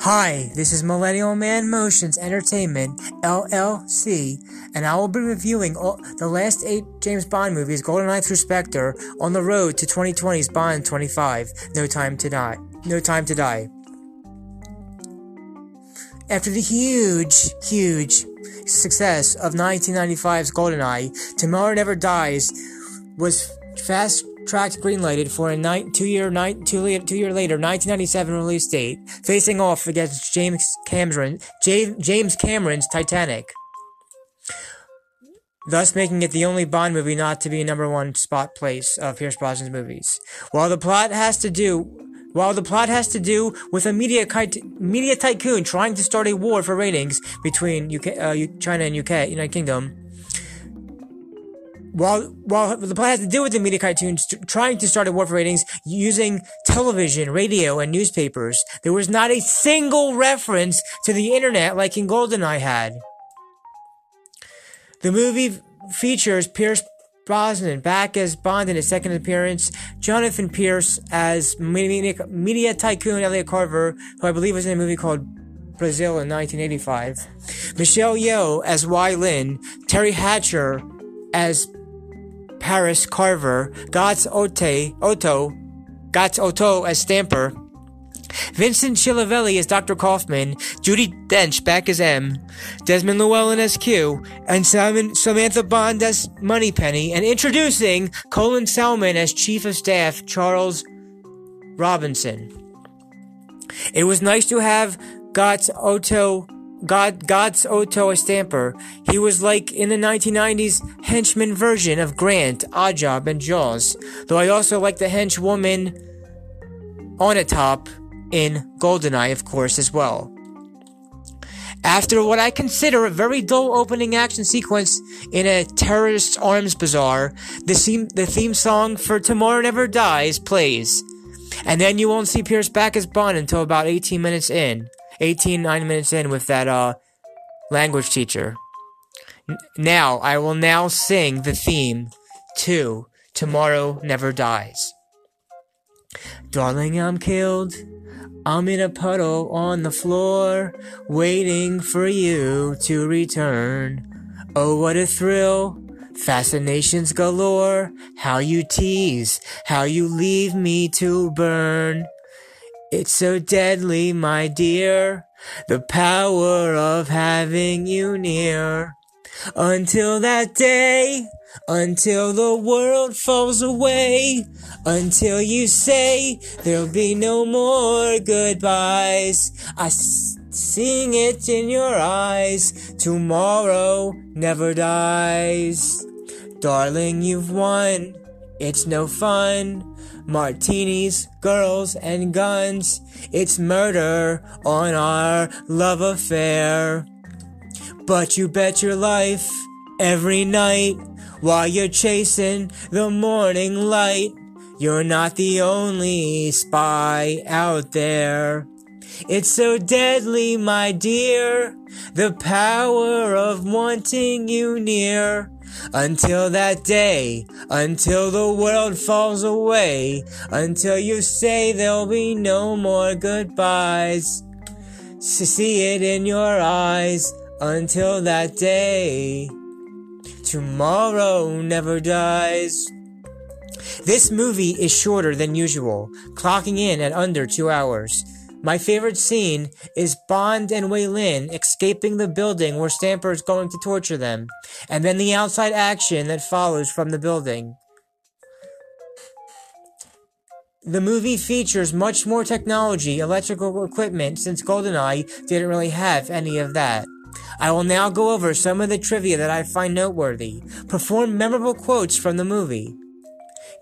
Hi, this is Millennial Man Motions Entertainment, LLC, and I will be reviewing all, the last eight James Bond movies, GoldenEye through Spectre, on the road to 2020's Bond 25, No Time to Die. No Time to Die. After the huge, huge success of 1995's GoldenEye, Tomorrow Never Dies was fast tracked greenlighted for a ni- two year ni- two, la- two year later 1997 release date, facing off against James Cameron James Cameron's Titanic. Thus making it the only Bond movie not to be a number one spot place of Pierce Brosnan's movies. While the plot has to do while the plot has to do with a media, media tycoon trying to start a war for ratings between UK, uh, China and UK, United Kingdom, while while the plot has to do with the media cartoons trying to start a war for ratings using television, radio, and newspapers, there was not a single reference to the internet like in GoldenEye had. The movie features Pierce Brosnan back as Bond in his second appearance, Jonathan Pierce as media, tycoon Elliot Carver, who I believe was in a movie called Brazil in 1985, Michelle Yeoh as Wai Lin, Teri Hatcher as Paris Carver, Götz Ote, Otto, Götz Otto as Stamper, Vincent Schiavelli as Dr. Kaufman, Judi Dench back as M, Desmond Llewellyn as Q, and Simon, Samantha Bond as Moneypenny, and introducing Colin Salmon as Chief of Staff Charles Robinson. It was nice to have Götz Otto God Götz Otto Stamper. He was like in the 1990s henchman version of Grant, Oddjob, and Jaws. Though I also like the henchwoman Onatopp in Goldeneye, of course, as well. After what I consider a very dull opening action sequence in a terrorist arms bazaar, the theme, the theme song for Tomorrow Never Dies plays. And then you won't see Pierce back as Bond until about 18 minutes in. 18, 9 minutes in with that, uh, language teacher. N- now, I will now sing the theme to Tomorrow Never Dies. Darling, I'm killed. I'm in a puddle on the floor, waiting for you to return. Oh, what a thrill! Fascinations galore. How you tease, how you leave me to burn. It's so deadly, my dear, the power of having you near. Until that day, until the world falls away, until you say there'll be no more goodbyes. I s- sing it in your eyes. Tomorrow never dies. Darling, you've won. It's no fun. Martinis, girls, and guns. It's murder on our love affair. But you bet your life every night while you're chasing the morning light. You're not the only spy out there. It's so deadly, my dear, the power of wanting you near. Until that day, until the world falls away, until you say there'll be no more goodbyes. To see it in your eyes until that day. Tomorrow never dies. This movie is shorter than usual, clocking in at under two hours. My favorite scene is Bond and Wai Lin escaping the building where Stamper is going to torture them, and then the outside action that follows from the building. The movie features much more technology, electrical equipment, since GoldenEye didn't really have any of that. I will now go over some of the trivia that I find noteworthy, perform memorable quotes from the movie,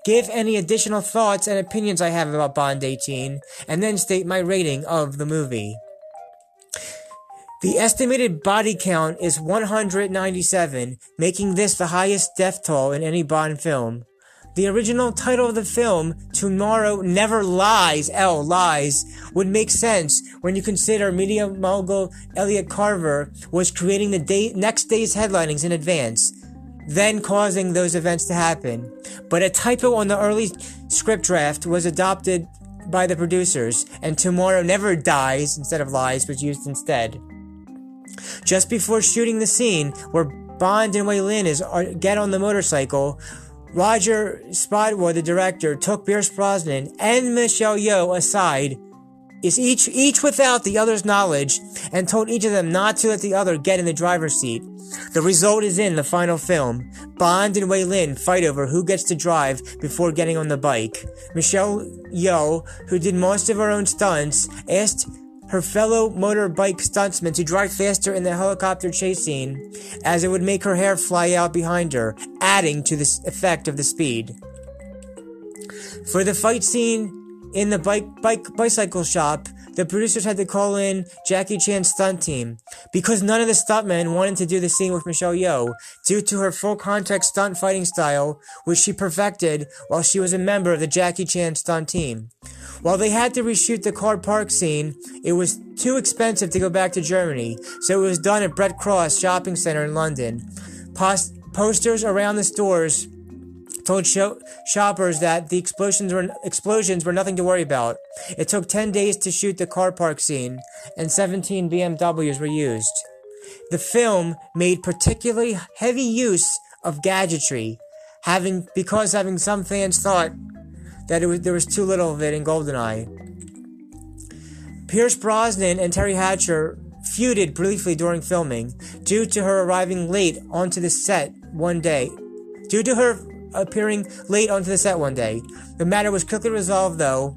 give any additional thoughts and opinions I have about Bond 18, and then state my rating of the movie. The estimated body count is 197, making this the highest death toll in any Bond film. The original title of the film, Tomorrow Never Lies, L Lies, would make sense when you consider media mogul Elliot Carver was creating the day, next day's headlinings in advance, then causing those events to happen. But a typo on the early script draft was adopted by the producers, and Tomorrow Never Dies instead of Lies was used instead. Just before shooting the scene where Bond and Wai Lin is, are, get on the motorcycle, Roger Spottiswoode, the director, took Pierce Brosnan and Michelle Yeoh aside is each each without the other's knowledge and told each of them not to let the other get in the driver's seat. The result is in the final film. Bond and Wai Lin fight over who gets to drive before getting on the bike. Michelle Yeoh, who did most of her own stunts, asked her fellow motorbike stuntsman to drive faster in the helicopter chase scene, as it would make her hair fly out behind her, adding to the effect of the speed. For the fight scene in the bike, bike bicycle shop, the producers had to call in Jackie Chan's stunt team because none of the stuntmen wanted to do the scene with Michelle Yeoh due to her full contact stunt fighting style, which she perfected while she was a member of the Jackie Chan stunt team. While they had to reshoot the car park scene, it was too expensive to go back to Germany, so it was done at Brent Cross Shopping Centre in London. Post- posters around the stores told shoppers that the explosions were explosions were nothing to worry about. It took 10 days to shoot the car park scene, and 17 BMWs were used. The film made particularly heavy use of gadgetry, having because having some fans thought that was, there was too little of it in GoldenEye. Pierce Brosnan and Teri Hatcher feuded briefly during filming due to her arriving late onto the set one day. Due to her appearing late onto the set one day. The matter was quickly resolved, though,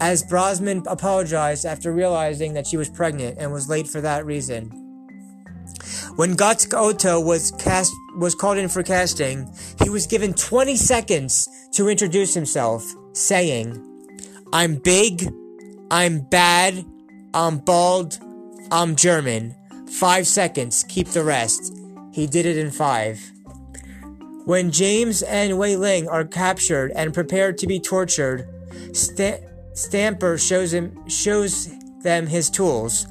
as Brosnan apologized after realizing that she was pregnant and was late for that reason. When Götz Otto was cast was called in for casting, he was given 20 seconds to introduce himself, saying, "I'm big, I'm bad, I'm bald, I'm German. 5 seconds, keep the rest." He did it in 5. When James and Wei Ling are captured and prepared to be tortured, St- Stamper shows him shows them his tools.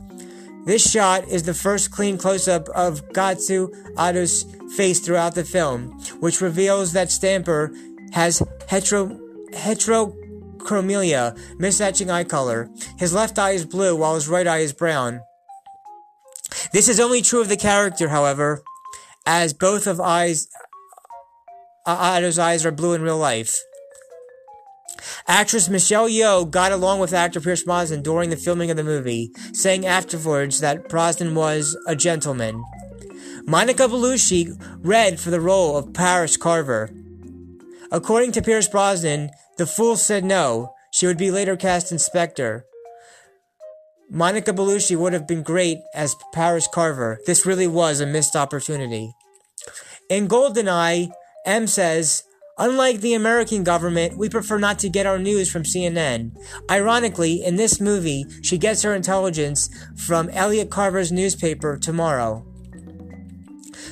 This shot is the first clean close-up of Gatsu Otto's face throughout the film, which reveals that Stamper has hetero heterochromilia, mismatching eye color. His left eye is blue while his right eye is brown. This is only true of the character, however, as both of eyes Uh, Otto's eyes are blue in real life. Actress Michelle Yeoh got along with actor Pierce Brosnan during the filming of the movie, saying afterwards that Brosnan was a gentleman. Monica Bellucci read for the role of Paris Carver. According to Pierce Brosnan, the fool said no. She would be later cast Inspector. Monica Bellucci would have been great as Paris Carver. This really was a missed opportunity. In Goldeneye, M says, Unlike the American government, we prefer not to get our news from CNN. Ironically, in this movie, she gets her intelligence from Elliot Carver's newspaper, Tomorrow.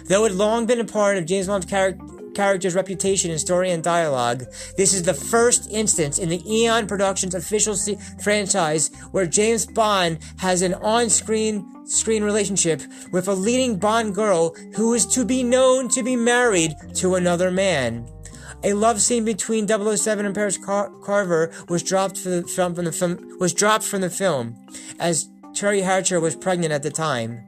Though it had long been a part of James Bond's character, character's reputation in story and dialogue. This is the first instance in the Eon Productions official se- franchise where James Bond has an on-screen screen relationship with a leading Bond girl who is to be known to be married to another man. A love scene between 007 and Paris Car- Carver was dropped the, from, from the film was dropped from the film, as Teri Hatcher was pregnant at the time.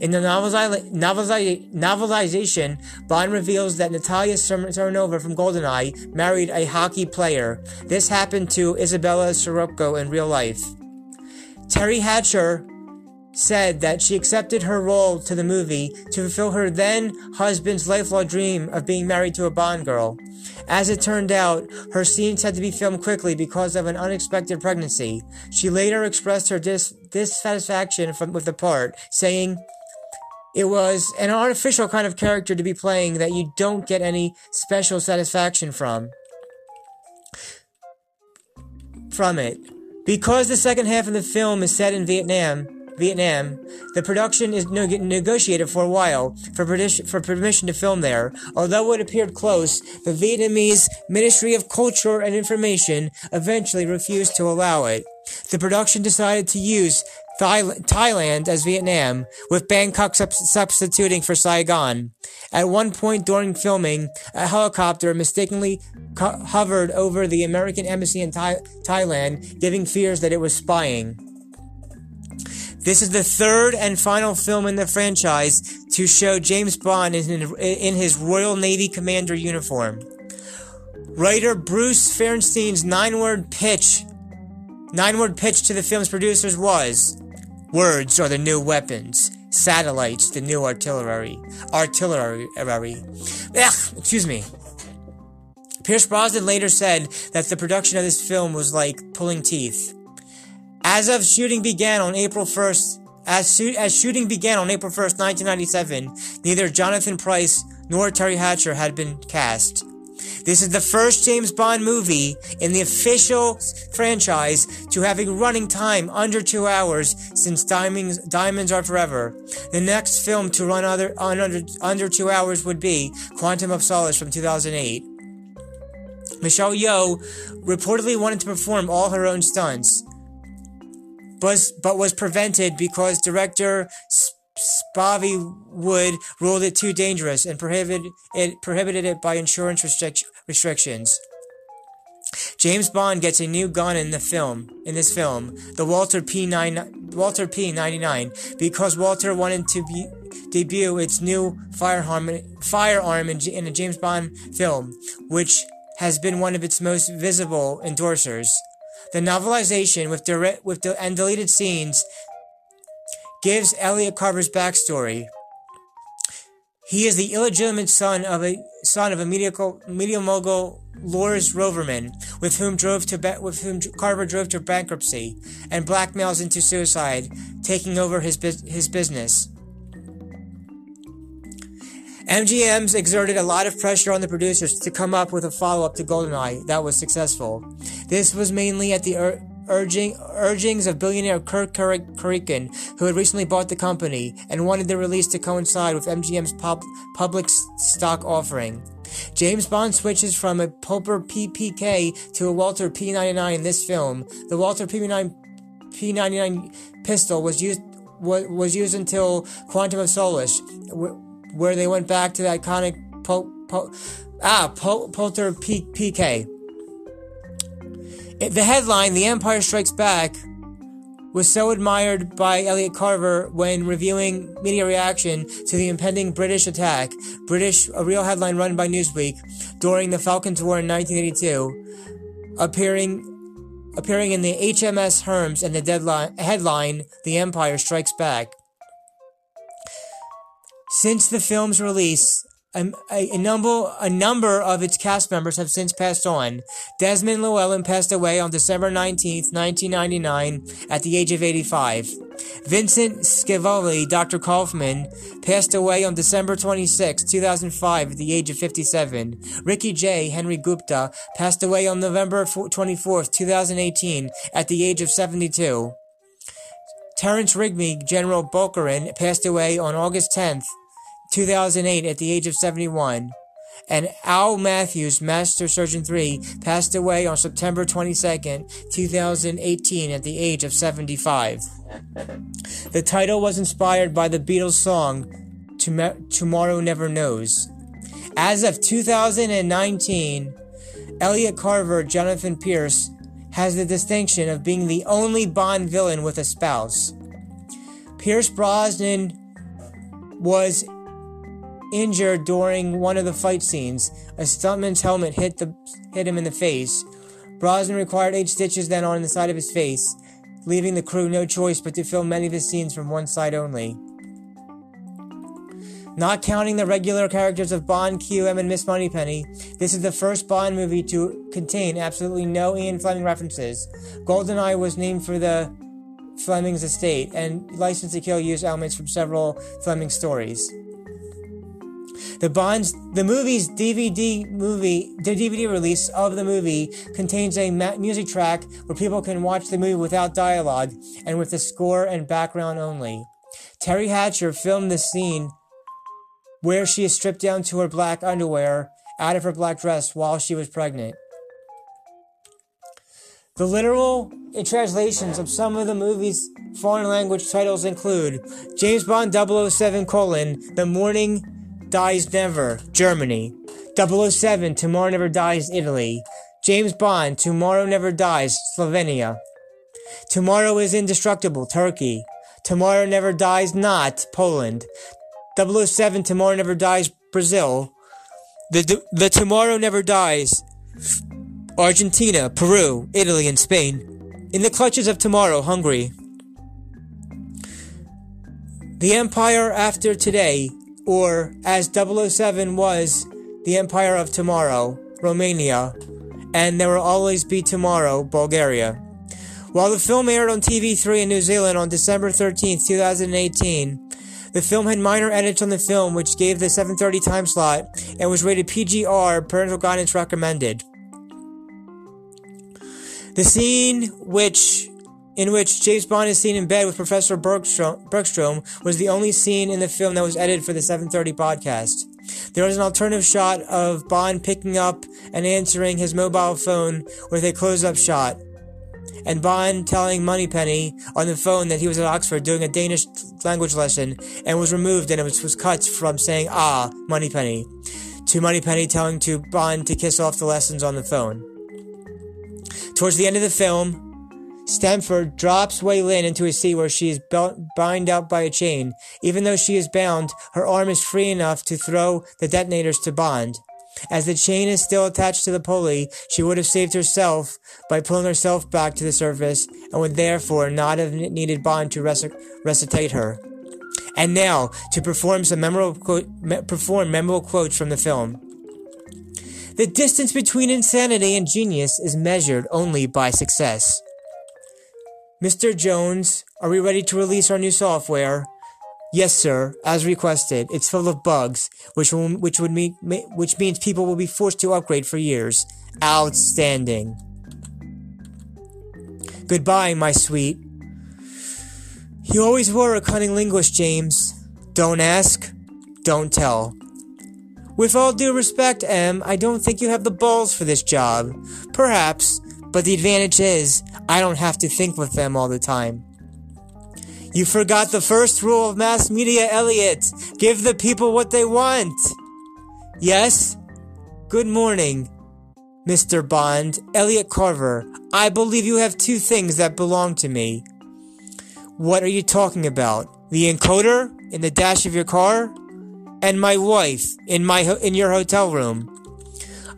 In the novelization, Bond reveals that Natalia Serenova from GoldenEye married a hockey player. This happened to Isabella Sirocco in real life. Teri Hatcher said that she accepted her role to the movie to fulfill her then husband's lifelong dream of being married to a Bond girl. As it turned out, her scenes had to be filmed quickly because of an unexpected pregnancy. She later expressed her dis- dissatisfaction from, with the part, saying, it was an artificial kind of character to be playing that you don't get any special satisfaction from. From it. Because the second half of the film is set in Vietnam, Vietnam, the production is negotiated for a while for, for permission to film there. Although it appeared close, the Vietnamese Ministry of Culture and Information eventually refused to allow it. The production decided to use Thailand as Vietnam, with Bangkok sub- substituting for Saigon. At one point during filming, a helicopter mistakenly co- hovered over the American embassy in Thai- Thailand, giving fears that it was spying. This is the third and final film in the franchise to show James Bond in, in his Royal Navy Commander uniform. Writer Bruce Feirstein's nine-word pitch Nine-word pitch to the film's producers was Words are the new weapons. Satellites, the new artillery. Artillery. Ugh, excuse me. Pierce Brosnan later said that the production of this film was like pulling teeth. As of shooting began on April 1st, as, as shooting began on April 1st, 1997, neither Jonathan Pryce nor Teri Hatcher had been cast. This is the first James Bond movie in the official franchise to have a running time under two hours since Diamonds, Diamonds Are Forever. The next film to run under, under, under two hours would be Quantum of Solace from 2008. Michelle Yeoh reportedly wanted to perform all her own stunts, but, but was prevented because director Spavi Wood ruled it too dangerous and prohibited it, prohibited it by insurance restric- restrictions. James Bond gets a new gun in the film, in this film, the Walther P9, Walther P99, because Walther wanted to be, debut its new firearm, firearm in, in a James Bond film, which has been one of its most visible endorsers. The novelization with direct with the and deleted scenes gives Elliot Carver's backstory. He is the illegitimate son of a son of a media, mogul Loris Roverman, with whom drove to with whom Carver drove to bankruptcy and blackmails into suicide, taking over his his business. MGM's exerted a lot of pressure on the producers to come up with a follow-up to GoldenEye that was successful. This was mainly at the ur- urging urgings of billionaire Kirk Kerkorian, who had recently bought the company and wanted the release to coincide with MGM's pub- public stock offering. James Bond switches from a Popper PPK to a Walther P99 in this film. The Walther P99 P99 pistol was used was used until Quantum of Solace, where they went back to the iconic po, po, ah po, Polter P, PK. The headline, The Empire Strikes Back, was so admired by Elliot Carver when reviewing media reaction to the impending British attack, British, a real headline run by Newsweek, during the Falklands War in 1982, appearing appearing in the HMS Hermes and the deadline, headline, The Empire Strikes Back. Since the film's release, a, a, number a number of its cast members have since passed on. Desmond Llewellyn passed away on December 19, 1999, at the age of 85. Vincent Schiavelli, Dr. Kaufman, passed away on December 26, 2005, at the age of 57. Ricky Jay Henry Gupta passed away on November 24, 2018, at the age of 72. Terence Rigby, General Bokharin, passed away on August 10th, 2008 at the age of 71. And Al Matthews, Master Surgeon 3, passed away on September 22nd, 2018 at the age of 75. The title was inspired by the Beatles song Tomorrow Never Knows. As of 2019, Elliot Carver, Jonathan Pierce, has the distinction of being the only Bond villain with a spouse. Pierce Brosnan was injured during one of the fight scenes. A stuntman's helmet hit the hit him in the face. Brosnan required eight stitches then on the side of his face, leaving the crew no choice but to film many of his scenes from one side only. Not counting the regular characters of Bond, QM, and Miss Moneypenny, this is the first Bond movie to contain absolutely no Ian Fleming references. GoldenEye was named for the Fleming's estate, and License to Kill used elements from several Fleming stories. The Bonds, the movie's DVD movie, the DVD release of the movie contains a music track where people can watch the movie without dialogue and with the score and background only. Teri Hatcher filmed the scene where she is stripped down to her black underwear out of her black dress while she was pregnant. The literal translations of some of the movie's foreign language titles include James Bond 007 colon The Morning Dies Never, Germany. 007 Tomorrow Never Dies, Italy. James Bond Tomorrow Never Dies, Slovenia. Tomorrow is Indestructible, Turkey. Tomorrow Never Dies Not, Poland. 007 Tomorrow Never Dies, Brazil. The, the Tomorrow Never Dies, Argentina, Peru, Italy, and Spain. In the clutches of tomorrow, Hungary. The Empire After Today, or as 007 was, the Empire of Tomorrow, Romania, and There Will Always Be Tomorrow, Bulgaria. While the film aired on TV3 in New Zealand on December 13, 2018, the film had minor edits on the film which gave the 7:30 time slot and was rated PGR, parental guidance recommended. The scene which in which James Bond is seen in bed with Professor Bergstrom, Bergstrom was the only scene in the film that was edited for the 7:30 podcast. There was an alternative shot of Bond picking up and answering his mobile phone with a close-up shot and Bond telling Moneypenny on the phone that he was at Oxford doing a Danish language lesson and was removed and it was, was cut from saying ah Moneypenny to Moneypenny telling to Bond to kiss off the lessons on the phone. Towards the end of the film, Stamford drops Wai Lin into a sea where she is bound up by a chain. Even though she is bound, her arm is free enough to throw the detonators to Bond. As the chain is still attached to the pulley, she would have saved herself by pulling herself back to the surface and would therefore not have needed Bond to resuscitate her. And now, to perform some memorable, quote, perform memorable quotes from the film. The distance between insanity and genius is measured only by success. Mr. Jones, are we ready to release our new software? Yes, sir, as requested. It's full of bugs, which will, which would mean which means people will be forced to upgrade for years. Outstanding. Goodbye, my sweet. You always were a cunning linguist, James. Don't ask, don't tell. With all due respect, M, I don't think you have the balls for this job. Perhaps, but the advantage is I don't have to think with them all the time. You forgot the first rule of mass media, Elliot. Give the people what they want. Yes? Good morning, Mr. Bond. Elliot Carver. I believe you have two things that belong to me. What are you talking about? The encoder in the dash of your car? And my wife in my ho- in your hotel room.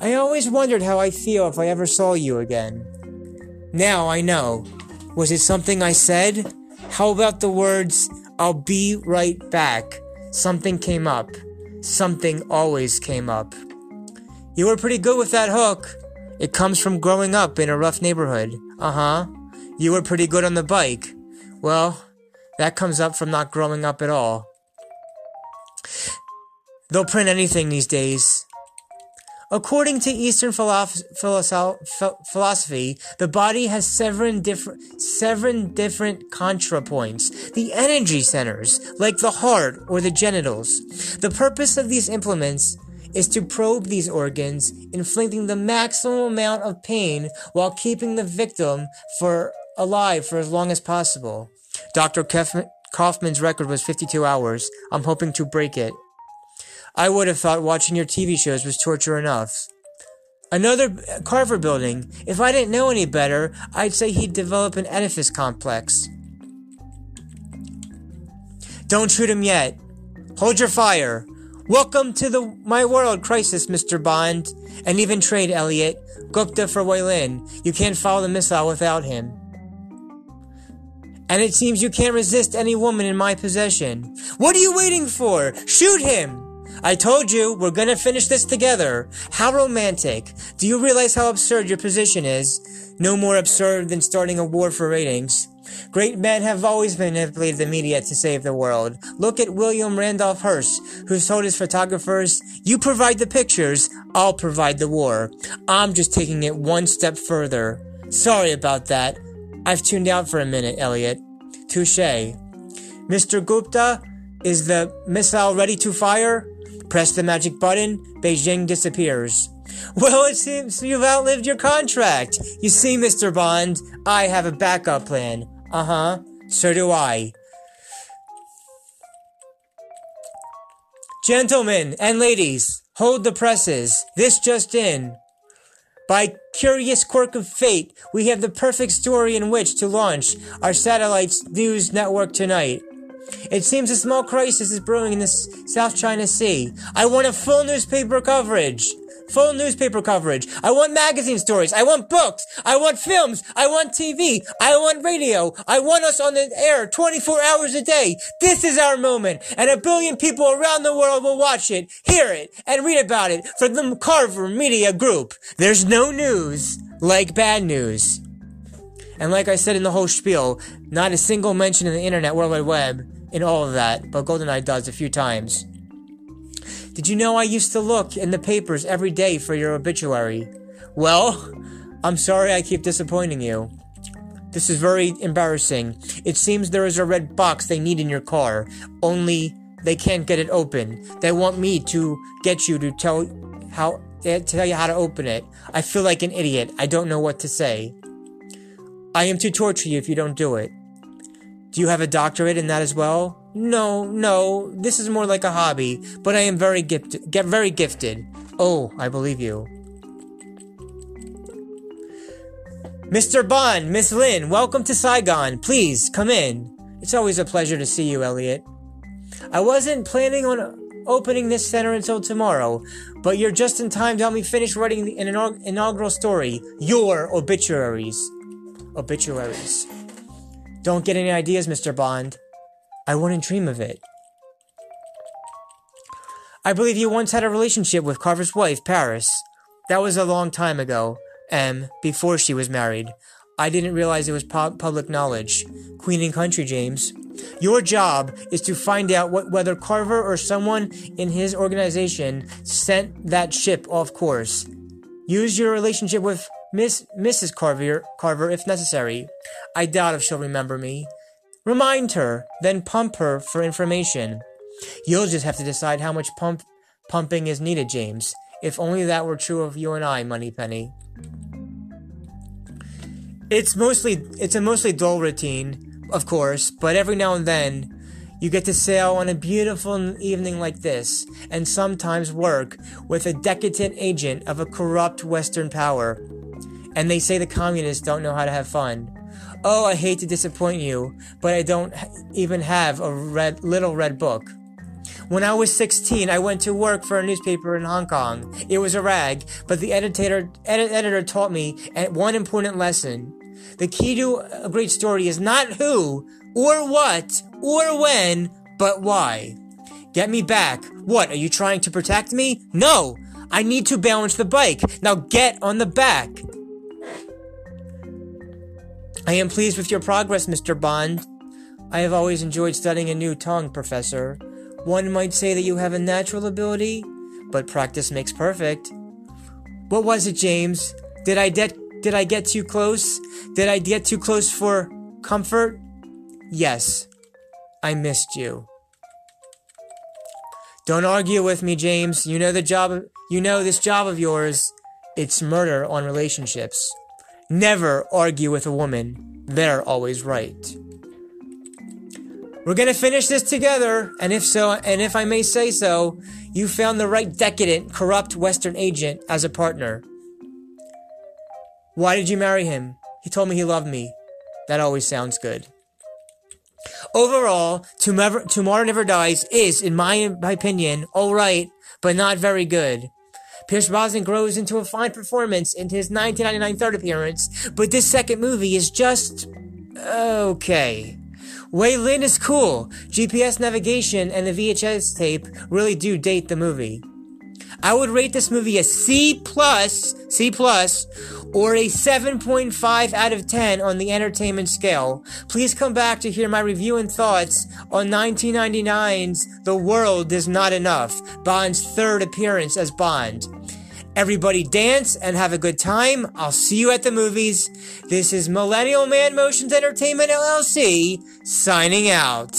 I always wondered how I'd feel if I ever saw you again. Now I know. Was it something I said? How about the words, I'll be right back? Something came up. Something always came up. You were pretty good with that hook. It comes from growing up in a rough neighborhood. Uh huh. You were pretty good on the bike. Well, that comes up from not growing up at all. They'll print anything these days. According to Eastern philosophy, the body has seven different, seven different chakra points, the energy centers, like the heart or the genitals. The purpose of these implements is to probe these organs, inflicting the maximum amount of pain while keeping the victim for alive for as long as possible. Dr. Kaufman's record was 52 hours. I'm hoping to break it. I would have thought watching your TV shows was torture enough. Another Carver building. If I didn't know any better, I'd say he'd develop an edifice complex. Don't shoot him yet. Hold your fire. Welcome to the my world crisis, Mr. Bond. And even trade, Elliot. Gupta for Wai Lin. You can't follow the missile without him. And it seems you can't resist any woman in my possession. What are you waiting for? Shoot him! I told you, we're gonna finish this together. How romantic. Do you realize how absurd your position is? No more absurd than starting a war for ratings. Great men have always manipulated the media to save the world. Look at William Randolph Hearst, who told his photographers, You provide the pictures, I'll provide the war. I'm just taking it one step further. Sorry about that. I've tuned out for a minute, Elliot. Touche. Mr. Gupta, is the missile ready to fire? Press the magic button, Beijing disappears. Well, it seems you've outlived your contract. You see, Mr. Bond, I have a backup plan. Uh huh. So do I. Gentlemen and ladies, hold the presses. This just in. By curious quirk of fate, we have the perfect story in which to launch our satellite's news network tonight. It seems a small crisis is brewing in the South China Sea. I want a full newspaper coverage. Full newspaper coverage. I want magazine stories. I want books. I want films. I want TV. I want radio. I want us on the air 24 hours a day. This is our moment. And a billion people around the world will watch it, hear it, and read about it from the Carver Media Group. There's no news like bad news. And like I said in the whole spiel, not a single mention in the internet, World Wide Web, in all of that, but GoldenEye does a few times. Did you know I used to look in the papers every day for your obituary? Well, I'm sorry I keep disappointing you. This is very embarrassing. It seems there is a red box they need in your car, only they can't get it open. They want me to get you to tell how to tell you how to open it. I feel like an idiot. I don't know what to say. I am to torture you if you don't do it. Do you have a doctorate in that as well? No, no, this is more like a hobby, but I am very gifted, get very gifted. Oh, I believe you. Mr. Bond, Miss Lin, welcome to Saigon. Please, come in. It's always a pleasure to see you, Elliot. I wasn't planning on opening this center until tomorrow, but you're just in time to help me finish writing an inaugural story. Your obituaries. Obituaries. Don't get any ideas, Mr. Bond. I wouldn't dream of it. I believe you once had a relationship with Carver's wife, Paris. That was a long time ago, M, before she was married. I didn't realize it was pu- public knowledge. Queen and country, James. Your job is to find out what, whether Carver or someone in his organization sent that ship off course. Use your relationship with Miss Mrs. Carver, Carver if necessary. I doubt if she'll remember me. Remind her, then pump her for information. You'll just have to decide how much pump pumping is needed, James. If only that were true of you and I, Moneypenny. It's mostly it's a mostly dull routine, of course, but every now and then you get to sail on a beautiful evening like this, and sometimes work with a decadent agent of a corrupt Western power. And they say the communists don't know how to have fun. Oh, I hate to disappoint you, but I don't even have a red, little red book. When I was 16, I went to work for a newspaper in Hong Kong. It was a rag, but the editor, edit, editor taught me one important lesson. The key to a great story is not who, or what, or when, but why. Get me back. What, are you trying to protect me? No! I need to balance the bike. Now get on the back. I am pleased with your progress, Mr. Bond. I have always enjoyed studying a new tongue, Professor. One might say that you have a natural ability, but practice makes perfect. What was it, James? Did I de- did I get too close? Did I get too close for comfort? Yes. I missed you. Don't argue with me, James. You know the job you know this job of yours. It's murder on relationships. Never argue with a woman. They're always right. We're gonna finish this together, and if so, and if I may say so, you found the right decadent, corrupt Western agent as a partner. Why did you marry him? He told me he loved me. That always sounds good. Overall, Tomorrow, Tomorrow Never Dies is, in my, my opinion, alright, but not very good. Pierce Brosnan grows into a fine performance in his 1999 third appearance, but this second movie is just okay. Wai Lin is cool. GPS navigation and the VHS tape really do date the movie. I would rate this movie a C plus, C plus, or a 7.5 out of 10 on the entertainment scale. Please come back to hear my review and thoughts on 1999's The World Is Not Enough, Bond's third appearance as Bond. Everybody dance and have a good time. I'll see you at the movies. This is Millennial Man Motions Entertainment LLC signing out.